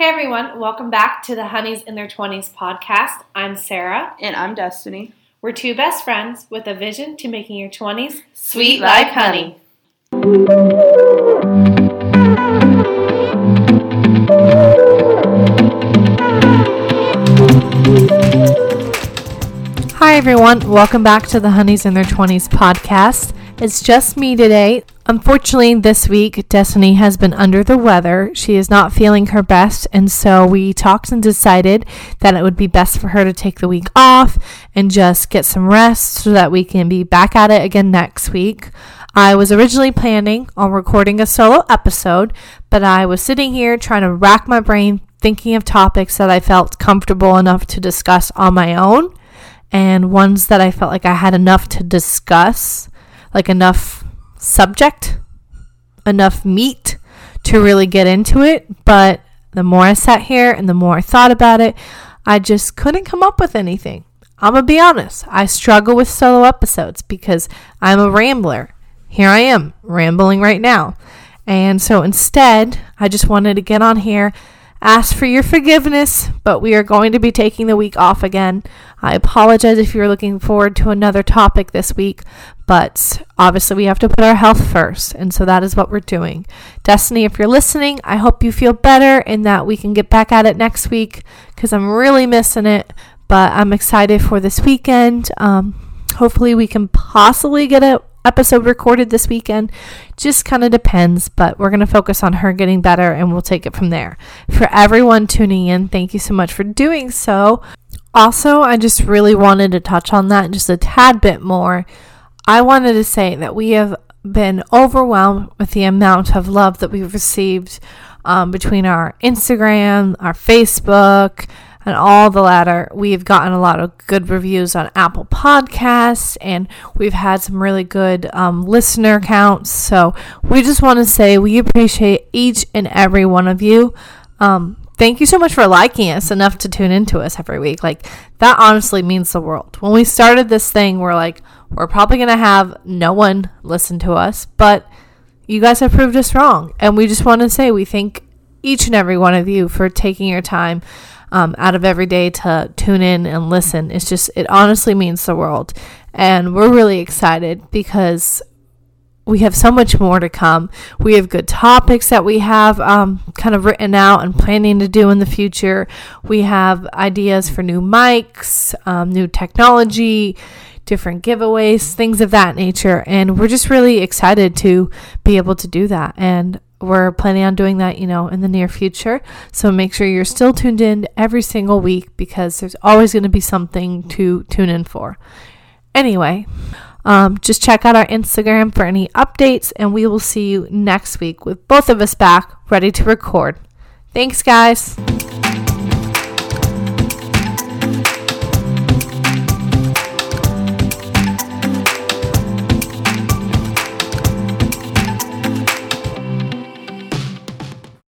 Hey everyone, welcome back to the Honeys in Their 20s podcast. I'm Sarah. And I'm Destiny. We're two best friends with a vision to making your 20s Sweet like honey. Hi everyone, welcome back to the Honeys in Their 20s podcast. It's just me today. Unfortunately, this week, Destiny has been under the weather. She is not feeling her best, and so we talked and decided that it would be best for her to take the week off and just get some rest so that we can be back at it again next week. I was originally planning on recording a solo episode, but I was sitting here trying to rack my brain thinking of topics that I felt comfortable enough to discuss on my own and ones that I felt like I had enough to discuss like enough subject, enough meat to really get into it. But the more I sat here and the more I thought about it, I just couldn't come up with anything. I'm going to be honest. I struggle with solo episodes because I'm a rambler. Here I am, rambling right now. And so instead, I just wanted to get on here ask for your forgiveness, but we are going to be taking the week off again. I apologize if you're looking forward to another topic this week, but obviously we have to put our health first, and so that is what we're doing. Destiny, if you're listening, I hope you feel better and that we can get back at it next week because I'm really missing it, but I'm excited for this weekend. Um, hopefully, we can possibly get a episode recorded this weekend. Just kind of depends, but we're going to focus on her getting better and we'll take it from there. For everyone tuning in, thank you so much for doing so. Also, I just really wanted to touch on that just a tad bit more. I wanted to say that we have been overwhelmed with the amount of love that we've received um, between our Instagram, our Facebook, and all the latter. We've gotten a lot of good reviews on Apple Podcasts, and we've had some really good um, listener counts. So we just want to say we appreciate each and every one of you. Um, thank you so much for liking us enough to tune into us every week. Like that honestly means the world. When we started this thing, we're like, we're probably gonna have no one listen to us, but you guys have proved us wrong, and we just want to say we thank each and every one of you for taking your time um, out of every day to tune in and listen. It's just, it honestly means the world. And we're really excited because we have so much more to come. We have good topics that we have um, kind of written out and planning to do in the future. We have ideas for new mics, um, new technology, different giveaways, things of that nature. And we're just really excited to be able to do that. And we're planning on doing that, you know, in the near future. So make sure you're still tuned in every single week because there's always going to be something to tune in for. Anyway, um, just check out our Instagram for any updates, and we will see you next week with both of us back ready to record. Thanks, guys.